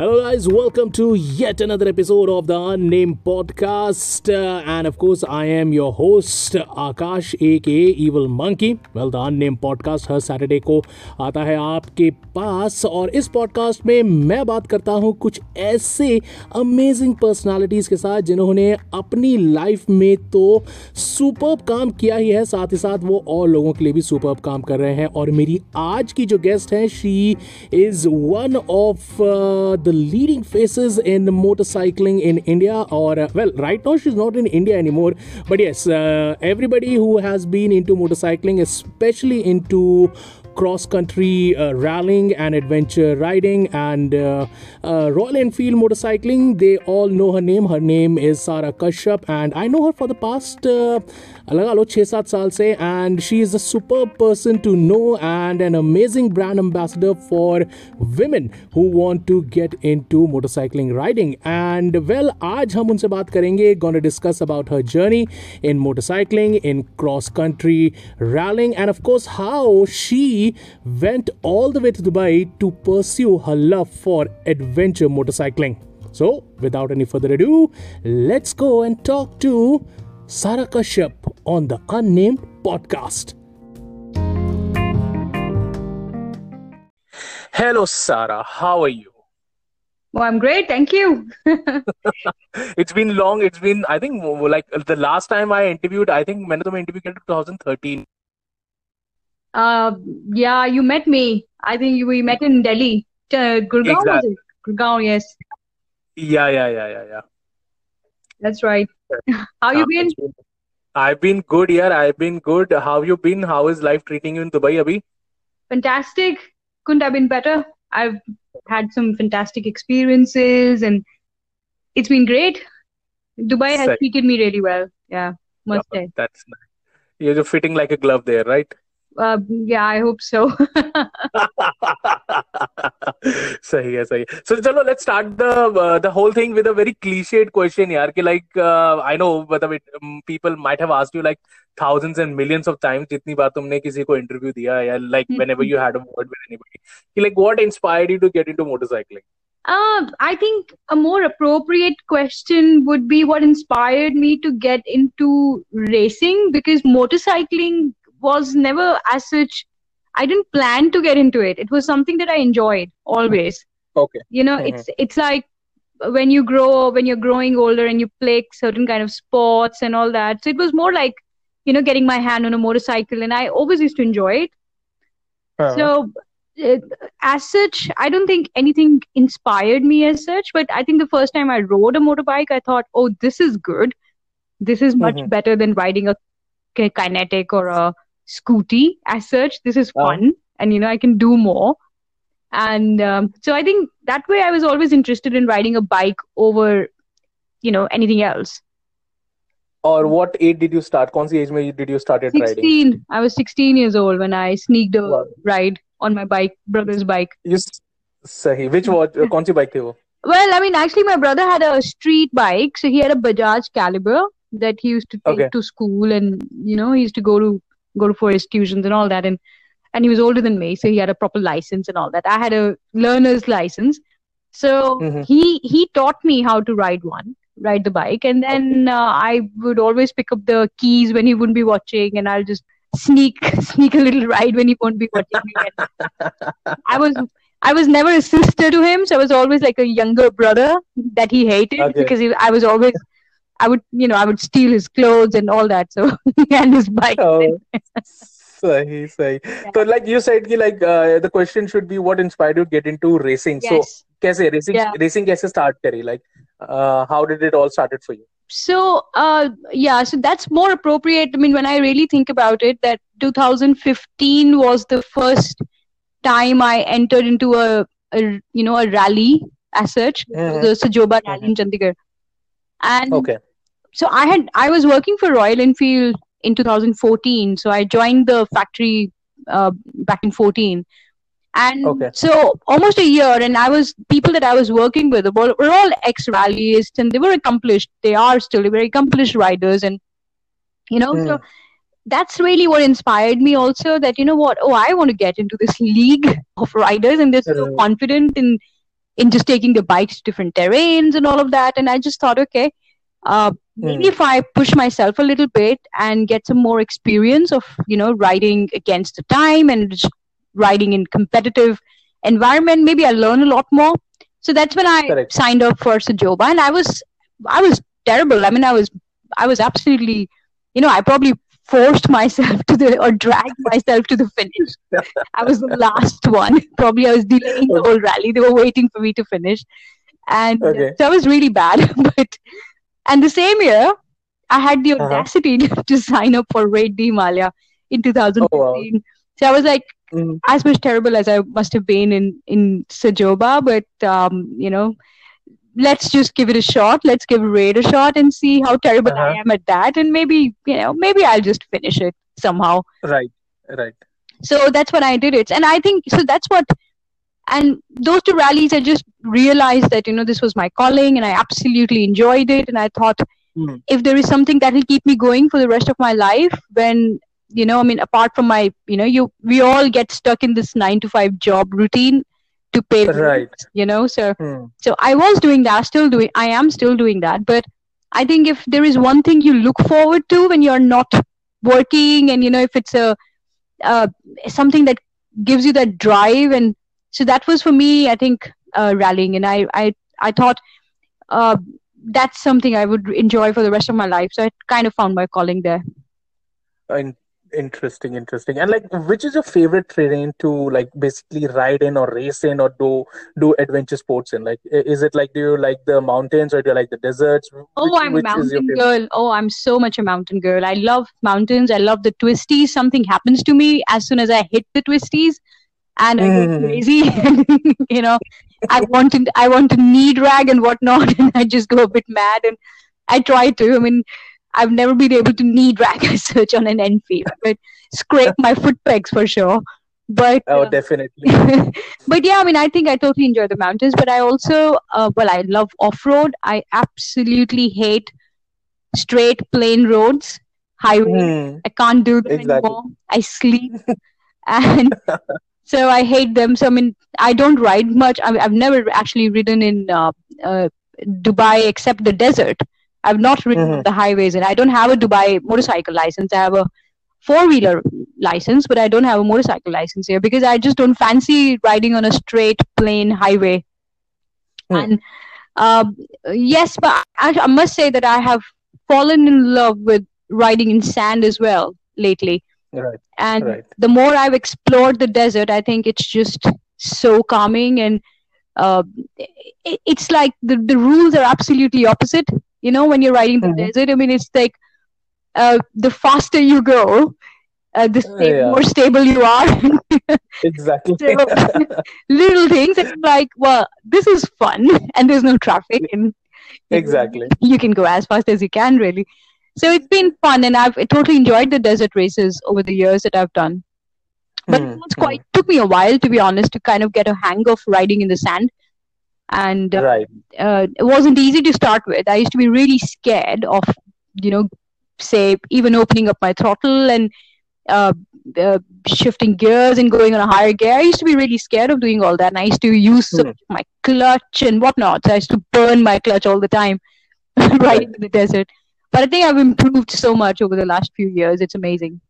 Hello, guys. Welcome to yet another episode of the Unnamed Podcast. Uh, and of course, I am your host, Akash, aka Evil Monkey. Well, the Unnamed Podcast हर Saturday को आता है आपके पास और इस podcast में मैं बात करता हूँ कुछ ऐसे अमेजिंग पर्सनालिटीज़ के साथ जिन्होंने अपनी लाइफ में तो सुपर काम किया ही है साथ ही साथ वो और लोगों के लिए भी सुपर काम कर रहे हैं और मेरी आज की जो गेस्ट है she is one of the the leading faces in motorcycling in India. Or, uh, well, right now she's not in India anymore. But yes, uh, everybody who has been into motorcycling, especially into cross country uh, rallying and adventure riding and uh, uh, Royal Enfield motorcycling. They all know her name. Her name is Sarah Kashyap, and I know her for the past लगा लो छः सात साल से and she is a super person to know and an amazing brand ambassador women who want to get into motorcycling riding. And well आज हम उनसे बात करेंगे gonna discuss about her journey in motorcycling in cross country rallying and of course how she went all the way to Dubai to pursue her love for adventure motorcycling. So without any further ado let's go and talk to Sarah Kashyap on the Unnamed Podcast. Hello, Sara. How are you? Well, I'm great. Thank you. it's been long. It's been, I think, like the last time I interviewed, I think, मैंने तुम्हें interview किया 2013. Uh, yeah, you met me. I think we met in Delhi. Uh, Gurgaon, exactly. Gurgaon, yes. Yeah, yeah, yeah, yeah, yeah. That's right. How you been? I've been good, yeah. I've been good. How you been? How is life treating you in Dubai, Abhi? Fantastic. Couldn't have been better. I've had some fantastic experiences, and it's been great. Dubai has treated me really well. Yeah, must say. That's nice. You're fitting like a glove there, right? Uh, yeah, I hope so. सही है सही so चलो let's start the uh, the whole thing with a very cliched question यार कि like uh, I know मतलब it, um, people might have asked you like thousands and millions of times जितनी बार तुमने किसी को interview दिया या like whenever you had a word with anybody कि like what inspired you to get into motorcycling uh, I think a more appropriate question would be what inspired me to get into racing because motorcycling was never as such I didn't plan to get into it. It was something that I enjoyed always. Okay. You know, mm-hmm. it's it's like when you grow when you're growing older and you play certain kind of sports and all that. So it was more like, you know, getting my hand on a motorcycle and I always used to enjoy it. Uh-huh. So it, as such, I don't think anything inspired me as such, but I think the first time I rode a motorbike, I thought, oh, this is good. This is much mm-hmm. better than riding a kinetic or a scooty as such. This is fun, and you know I can do more. And um, so I think that way I was always interested in riding a bike over, you know, anything else. Or what age did you start? Kaun age mein did you started 16. riding? I was 16 years old when I sneaked a wow. ride on my bike, brother's bike. You sahi. Which was bike thi wo? Well, I mean, actually, my brother had a street bike, so he had a Bajaj Caliber that he used to take okay. to school, and you know, he used to go to go for his tuitions and all that. And and he was older than me, so he had a proper license and all that. I had a learner's license, so mm-hmm. he he taught me how to ride one, ride the bike, and then uh, I would always pick up the keys when he wouldn't be watching, and I'll just sneak sneak a little ride when he won't be watching me. And I was I was never a sister to him, so I was always like a younger brother that he hated okay. because he, I was always I would, you know, I would steal his clothes and all that. So and his bike. Oh, sahi, sahi. Yeah. So like you said, like uh, the question should be what inspired you to get into racing. Yes. So, kaise racing? Yeah. Racing kaise start kari? Like, uh, how did it all started for you? So, uh, yeah, so that's more appropriate. I mean, when I really think about it, that 2015 was the first time I entered into a, a you know, a rally as such, mm-hmm. the Sajoba rally mm-hmm. in Chandigarh. And okay so I had I was working for Royal Enfield in 2014. So I joined the factory uh, back in 14, and okay. so almost a year. And I was people that I was working with were, were all ex rallyists, and they were accomplished. They are still very accomplished riders, and you know mm. so. That's really what inspired me. Also, that you know what? Oh, I want to get into this league of riders, and they're so confident in in just taking the bikes to different terrains and all of that. And I just thought, okay, uh, maybe mm. if I push myself a little bit and get some more experience of, you know, riding against the time and just riding in competitive environment, maybe I'll learn a lot more. So that's when I Correct. signed up for Sajoba, and I was I was terrible. I mean, I was I was absolutely, you know, I probably forced myself to the or dragged myself to the finish. I was the last one. Probably I was delaying the whole rally. They were waiting for me to finish, and okay. so I was really bad. but and the same year, I had the uh-huh. audacity uh-huh. to, sign up for Raid the Himalaya in 2015. Oh, wow. So I was like, mm. as much terrible as I must have been in in Sajoba, but um, you know, let's just give it a shot. Let's give Raid a shot and see how terrible uh-huh. I am at that, and maybe you know, maybe I'll just finish it somehow. Right, right. So that's what I did it, and I think so. That's what. And those two rallies, I just realized that you know this was my calling, and I absolutely enjoyed it. And I thought, mm. if there is something that will keep me going for the rest of my life, when you know, I mean, apart from my, you know, you we all get stuck in this nine to five job routine to pay right you know so hmm. so i was doing that still doing i am still doing that but i think if there is one thing you look forward to when you're not working and you know if it's a uh, something that gives you that drive and so that was for me i think uh, rallying. And i i i thought uh, that's something i would enjoy for the rest of my life. So i kind of found my calling there. And interesting interesting. And like which is your favorite terrain to like basically ride in or race in or do do adventure sports in? Like is it like do you like the mountains or do you like the deserts? Oh i'm a mountain girl. Oh i'm so much a mountain girl. I love mountains. I love the twisties. Something happens to me as soon as i hit the twisties and i get mm. crazy you know i want to i want to knee drag and whatnot and i just go a bit mad and i try to i mean I've never been able to knee drag as such on an Enfield, but scrape my foot pegs for sure. But oh, uh, definitely. but yeah, I mean, I think I totally enjoy the mountains. But I also, uh, well, I love off road. I absolutely hate straight plain roads, highway. Mm, I can't do them exactly. anymore. I sleep, and so I hate them. So I mean, I don't ride much. I, have never actually ridden in uh, uh, Dubai except the desert. I've not ridden mm-hmm. the highways, and I don't have a Dubai motorcycle license. I have a four wheeler license, but I don't have a motorcycle license here because I just don't fancy riding on a straight, plain highway. Mm. And um, yes, but I, I, must say that I have fallen in love with riding in sand as well lately. Right. And right. the more I've explored the desert, I think it's just so calming and uh, it, it's like the, the rules are absolutely opposite you know when you're riding the mm-hmm. desert i mean it's like uh, the faster you go uh, the sta- yeah. more stable you are exactly so, little things it's like well this is fun and there's no traffic and exactly you can go as fast as you can really so it's been fun and i've totally enjoyed the desert races over the years that i've done. But mm, quite mm. took me a while to be honest to kind of get a hang of riding in the sand. And uh, right. uh, it wasn't easy to start with. I used to be really scared of you know say even opening up my throttle and uh, uh, shifting gears and going on a higher gear. I used to be really scared of doing all that. And i used to use mm. my clutch and whatnot. So i used to burn my clutch all the time right in the desert but i think i've improved so much over the last few years it's amazing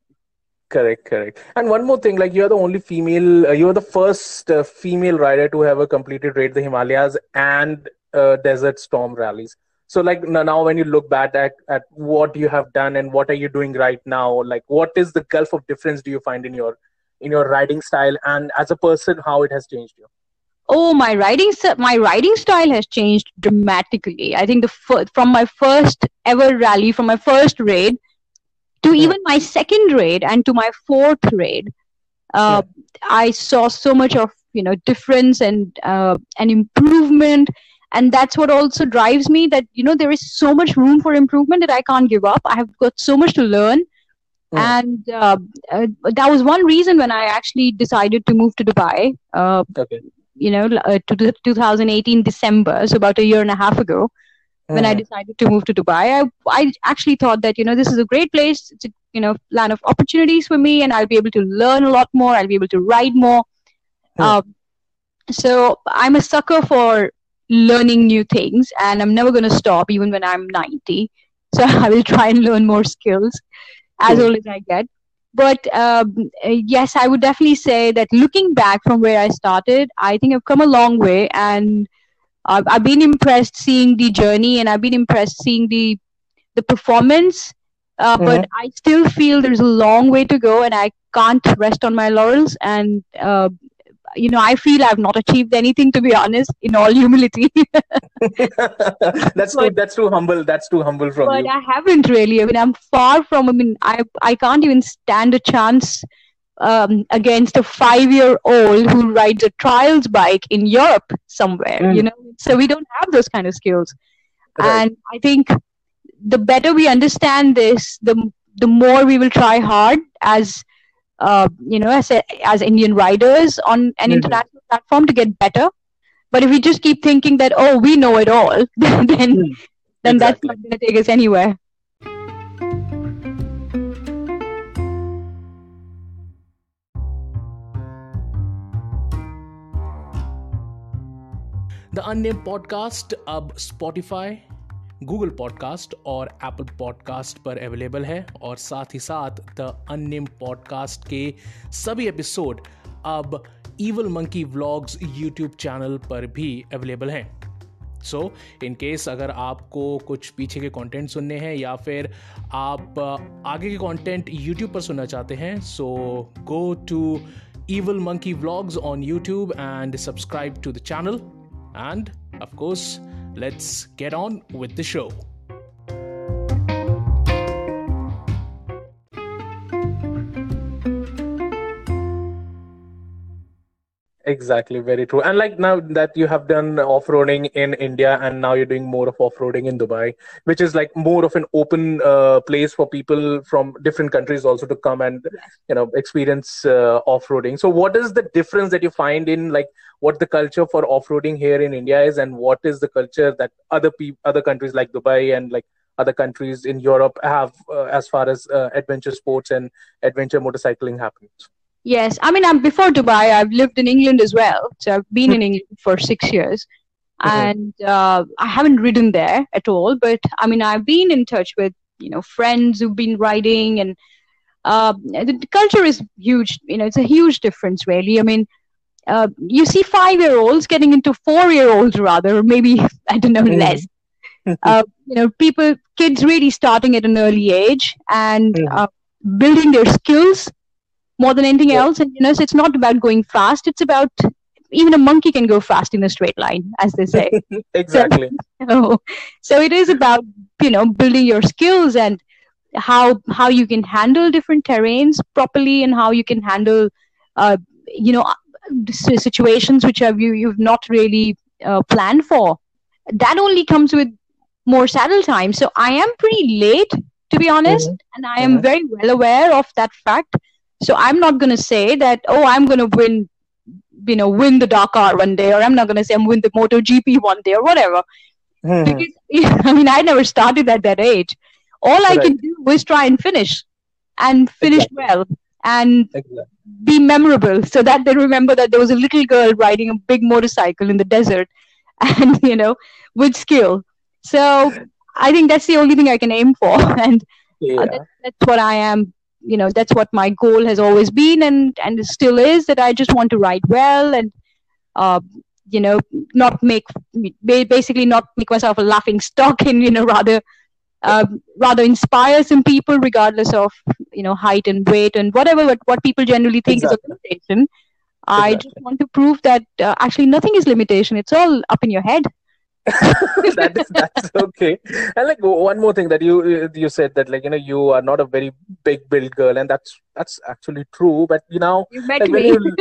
Correct, correct. And one more thing, like you're the only female, uh, you're the first uh, female rider to have ever completed Raid the Himalayas and uh, Desert Storm rallies. So, like now, when you look back at, at what you have done and what are you doing right now, like what is the gulf of difference do you find in your in your riding style and as a person, how it has changed you? Oh, my writing my riding style has changed dramatically. I think the from my first ever rally, from my first raid to even my second raid and to my fourth raid uh, yeah. i saw so much of you know difference and uh, an improvement and that's what also drives me that you know there is so much room for improvement that i can't give up i have got so much to learn mm. and uh, uh, that was one reason when i actually decided to move to dubai uh, okay. You know uh, to 2018 december so about a year and a half ago when I mm. decided to move to Dubai. I, I actually thought that, you know, this is a great place. It's a, you know, land of opportunities for me and I'll be able to learn a lot more. I'll be able to ride more. Uh, So I'm a sucker for learning new things, and I'm never going to stop even when I'm 90. So I will try and learn more skills as old as I get. But um, yes, I would definitely say that looking back from where I started, I think I've come a long way, and uh, I've been impressed seeing the journey, and I've been impressed seeing the the performance. Uh, mm-hmm. But I still feel there's a long way to go, and I can't rest on my laurels. And uh, you know, I feel I've not achieved anything to be honest, in all humility. that's but, too that's too humble. That's too humble from but you. I haven't really. I mean, I'm far from. I mean, I I can't even stand a chance um, against a five-year-old who rides a trials bike in Europe somewhere. Mm. You know, so we don't have those kind of skills. Right. And I think the better we understand this, the the more we will try hard as uh, you know, as, a, as Indian riders on an mm-hmm. international platform to get better. But if we just keep thinking that, oh, we know it all, then, then exactly. that's not going to take us anywhere. The Unnamed Podcast अब Spotify, Google podcast और Apple podcast पर available है और साथ ही साथ the अननेम podcast के सभी episode अब evil monkey vlogs YouTube channel पर भी अवेलेबल हैं। सो इन केस अगर आपको कुछ पीछे के कंटेंट सुनने हैं या फिर आप आगे के कंटेंट यूट्यूब पर सुनना चाहते हैं so go to evil monkey vlogs on YouTube and subscribe to the channel and of course let's get on with the show. Exactly, very true. And like now that you have done off roading in India and now you're doing more of off roading in Dubai, which is like more of an open uh, place for people from different countries also to come and you know experience uh, off roading. So, what is the difference that you find in like what the culture for off roading here in India is, and what is the culture that other pe- other countries like Dubai and like other countries in Europe have uh, as far as uh, adventure sports and adventure motorcycling happens? Yes, I mean, I'm before Dubai. I've lived in England as well, so I've been in England for six years, and uh, I haven't ridden there at all. But I mean, I've been in touch with you know friends who've been riding, and uh, the culture is huge. You know, it's a huge difference, really. I mean, uh, you see five-year-olds getting into four-year-olds, rather, or maybe I don't know mm-hmm. less. Uh, you know, people, kids really starting at an early age and mm-hmm. uh, building their skills more than anything yeah. else. And you know, so it's not about going fast. It's about even a monkey can go fast in a straight line, as they say. exactly. So, so it is about you know building your skills and how how you can handle different terrains properly and how you can handle uh, you know situations which have you you've not really uh, planned for. That only comes with more saddle time. So I am pretty late to be honest, mm-hmm. and I am mm-hmm. very well aware of that fact. So I'm not going to say that, oh, I'm going to win, you know, win the Dakar one day, or I'm not going to say I'm win the MotoGP one day, or whatever. Mm. Because, I mean, I never started at that age. All I can do is try and finish and finish exactly. well and exactly. be memorable so that they remember that there was a little girl riding a big motorcycle in the desert and, you know, with skill. So I think that's the only thing I can aim for. And yeah. uh, that, that's what I am you know that's what my goal has always been and and still is that i just want to write well and uh, you know not make basically not make myself a laughing stock and you know rather uh, rather inspire some people regardless of you know height and weight and whatever what, what people generally think exactly. is a limitation exactly. i just want to prove that uh, actually nothing is limitation it's all up in your head that is that's okay. And like one more thing that you you said that like you know you are not a very big build girl and that's that's actually true but you know you met like, me. You,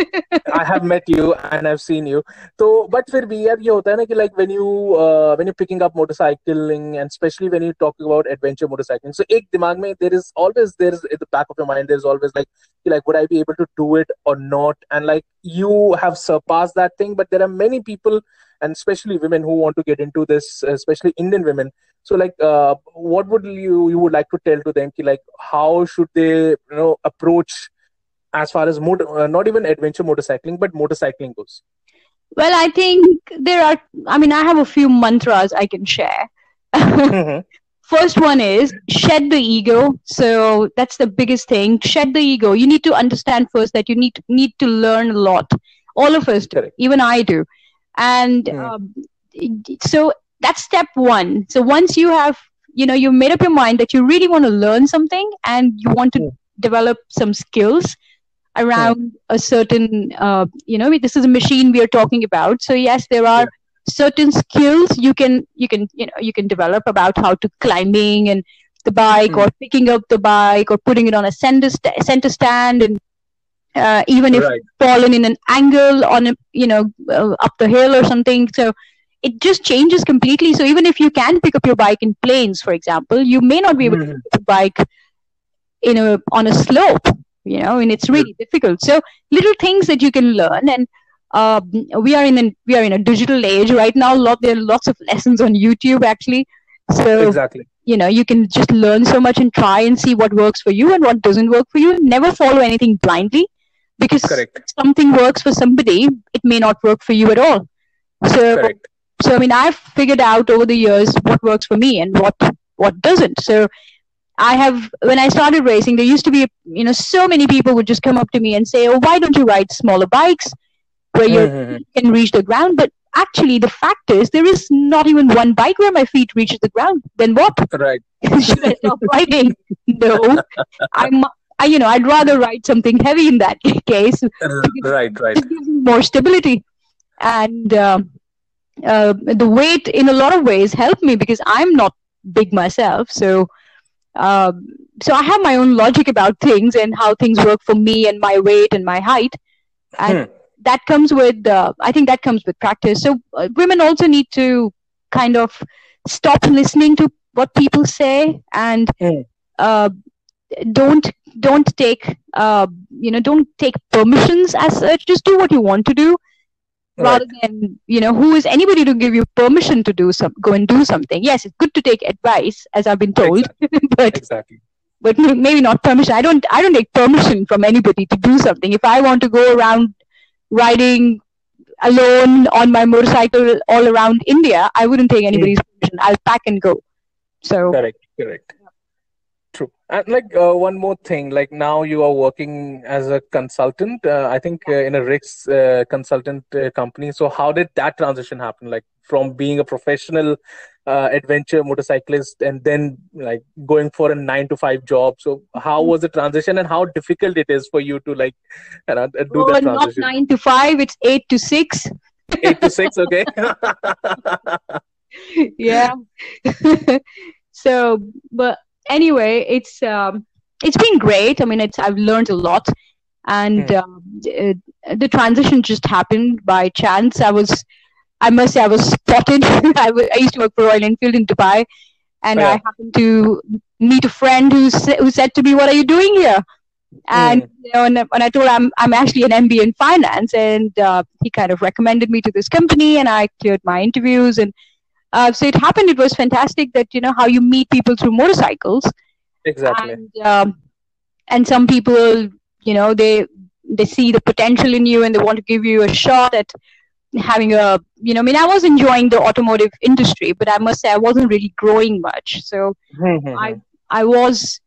i have met you and i've seen you. So but for me ye hota like when you uh, when you're picking up motorcycling and especially when you're talking about adventure motorcycling so ek dimag mein, there is always there is at the back of your mind there's always like like would i be able to do it or not? And like you have surpassed that thing but there are many people and especially women who want to get into this especially indian women so like uh, what would you you would like to tell to them ki, like how should they you know approach as far as motor, uh, not even adventure motorcycling but motorcycling goes Well, I think there are. I mean, I have a few mantras I can share. mm-hmm. First one is shed the ego. So that's the biggest thing. Shed the ego. You need to understand first that you need need to learn a lot. All of us do. Even I do. And um, so that's step one. So once you have, you know, you've made up your mind that you really want to learn something and you want to develop some skills around a certain, uh, you know, this is a machine we are talking about. So yes, there are certain skills you can you can you know you can develop about how to climbing and the bike mm. or picking up the bike or putting it on a center, st- center stand and uh, even if right. fallen in an angle on a you know uh, up the hill or something so it just changes completely so even if you can pick up your bike in plains for example you may not be able mm. to pick up bike in a on a slope you know and it's really difficult so little things that you can learn and uh, we are in a we are in a digital age right now. Lot there are lots of lessons on YouTube actually. So exactly, you know, you can just learn so much and try and see what works for you and what doesn't work for you. Never follow anything blindly, because Correct. something works for somebody, it may not work for you at all. So, Correct. so I mean, I've figured out over the years what works for me and what what doesn't. So. I have when I started racing, there used to be you know so many people would just come up to me and say, "Oh, why don't you ride smaller bikes? where you mm-hmm. can reach the ground. But actually, the fact is, there is not even one bike where my feet reaches the ground. Then what? Right. Should I stop riding? no. I'm. I, you know, I'd rather ride something heavy in that case. right, right. It gives me more stability, and uh, uh, the weight, in a lot of ways, helped me because I'm not big myself. So, um, so I have my own logic about things and how things work for me and my weight and my height, and hmm that comes with uh, i think that comes with practice so uh, women also need to kind of stop listening to what people say and mm. uh, don't don't take uh, you know don't take permissions as such just do what you want to do right. rather than you know who is anybody to give you permission to do some go and do something yes it's good to take advice as i've been told exactly. but exactly but maybe not permission i don't i don't take permission from anybody to do something if i want to go around riding alone on my motorcycle all around India, I wouldn't take anybody's mm. permission. I'll pack and go. So correct, correct. True. And like uh, one more thing, like now you are working as a consultant. Uh, I think uh, in a risk uh, consultant uh, company. So how did that transition happen? Like from being a professional uh, adventure motorcyclist and then like going for a nine to five job so how was the transition and how difficult it is for you to like you know, do oh, that transition not nine to five it's eight to six eight to six okay yeah so but anyway it's um it's been great i mean it's i've learned a lot and mm. um, the, the transition just happened by chance i was I must say I was spotted. I used to work for Royal Enfield in Dubai, and oh, yeah. I happened to meet a friend who sa- who said to me, "What are you doing here?" And mm. you know, and when I told him I'm I'm actually an MBA in finance, and uh, he kind of recommended me to this company, and I cleared my interviews, and uh, so it happened. It was fantastic that you know how you meet people through motorcycles. Exactly. And, um, and some people, you know, they they see the potential in you, and they want to give you a shot at having a you know i mean i was enjoying the automotive industry but i must say i wasn't really growing much so mm-hmm. i i was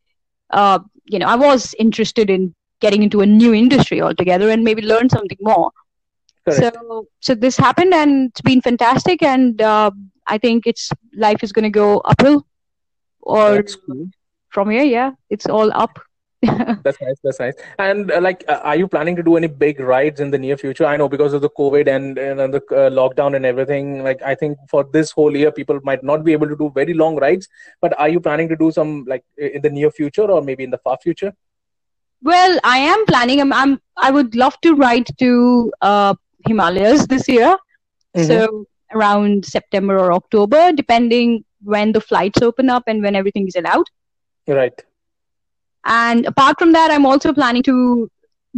uh, you know i was interested in getting into a new industry altogether and maybe learn something more Correct. so so this happened and it's been fantastic and uh, i think it's life is going to go uphill or cool. from here yeah it's all up that's nice. That's nice. And uh, like, uh, are you planning to do any big rides in the near future? I know because of the COVID and, and the uh, lockdown and everything. Like, I think for this whole year, people might not be able to do very long rides. But are you planning to do some like in the near future or maybe in the far future? Well, I am planning. I'm. I'm I would love to ride to uh, Himalayas this year. Mm-hmm. So around September or October, depending when the flights open up and when everything is allowed. Right and apart from that i'm also planning to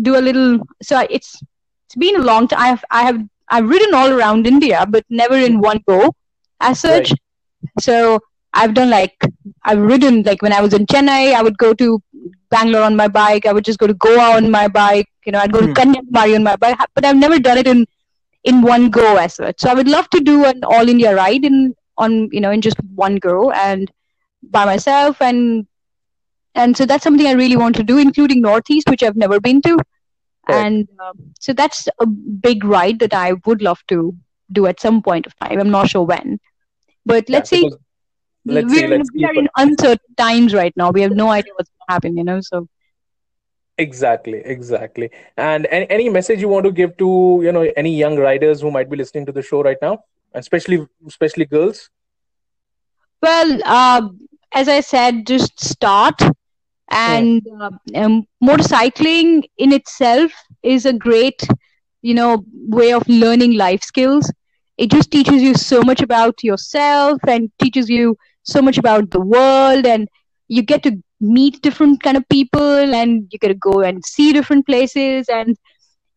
do a little so it's it's been a long time i've i have i've ridden all around india but never in one go as such right. so i've done like i've ridden like when i was in chennai i would go to bangalore on my bike i would just go to goa on my bike you know i'd go to hmm. kanyakumari on my bike but i've never done it in in one go as such. So I would love to do an all India ride in on you know in just one go and by myself and and so that's something I really want to do, including Northeast, which I've never been to. Right. And um, so that's a big ride that I would love to do at some point of time. I'm not sure when, but let's yeah, see. Let's we're, see, let's we are in uncertain times right now. We have no idea what's going to happen, you know. So exactly, exactly. And any, any message you want to give to you know any young riders who might be listening to the show right now, especially especially girls? Well, uh, as I said, just start and uh, um, motorcycling in itself is a great you know way of learning life skills it just teaches you so much about yourself and teaches you so much about the world and you get to meet different kind of people and you get to go and see different places and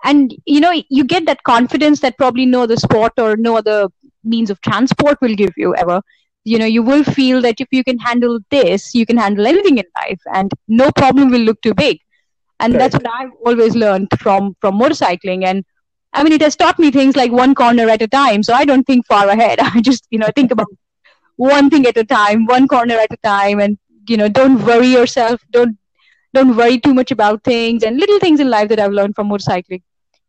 and you know you get that confidence that probably no other sport or no other means of transport will give you ever. You know you will feel that if you can handle this you can handle anything in life and no problem will look too big. And right. that's what i've always learned from from motorcycling. And i mean it has taught me things like one corner at a time so i don't think far ahead. I just you know think about one thing at a time one corner at a time and you know don't worry yourself don't don't worry too much about things and little things in life that i've learned from motorcycling.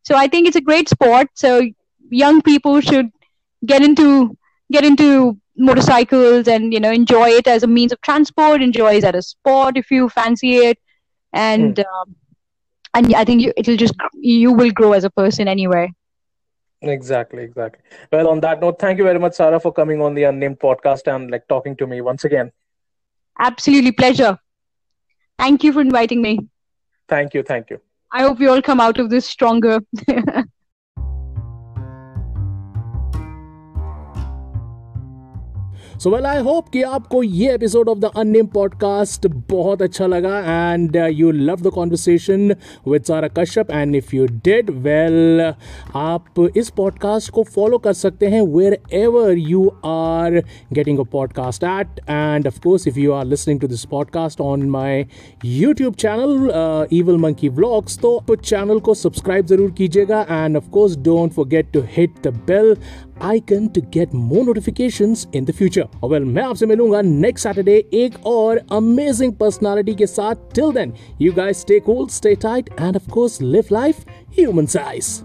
So i think it's a great sport. So young people should get into get into motorcycles and you know enjoy it as a means of transport enjoy it as a sport if you fancy it. And mm. um, and i think you, it'll just you will grow as a person anyway. Exactly exactly. Well on that note thank you very much sarah for coming on the unnamed podcast and like talking to me once again absolutely pleasure. Thank you for inviting me. Thank you thank you. I hope we all come out of this stronger so well I hope कि आपको ये episode of the unnamed podcast बहुत अच्छा लगा and you love the conversation with Sara Kashyap and if you did well आप इस podcast को follow कर सकते हैं wherever you are getting a podcast at and of course if you are listening to this podcast on my YouTube channel evil monkey vlogs तो channel को subscribe ज़रूर कीजिएगा and of course don't forget to hit the bell icon to get more notification in the future well मैं आपसे मिलूँगा next Saturday एक और amazing personality के साथ. Till then you guys stay cool stay tight and of course live life human size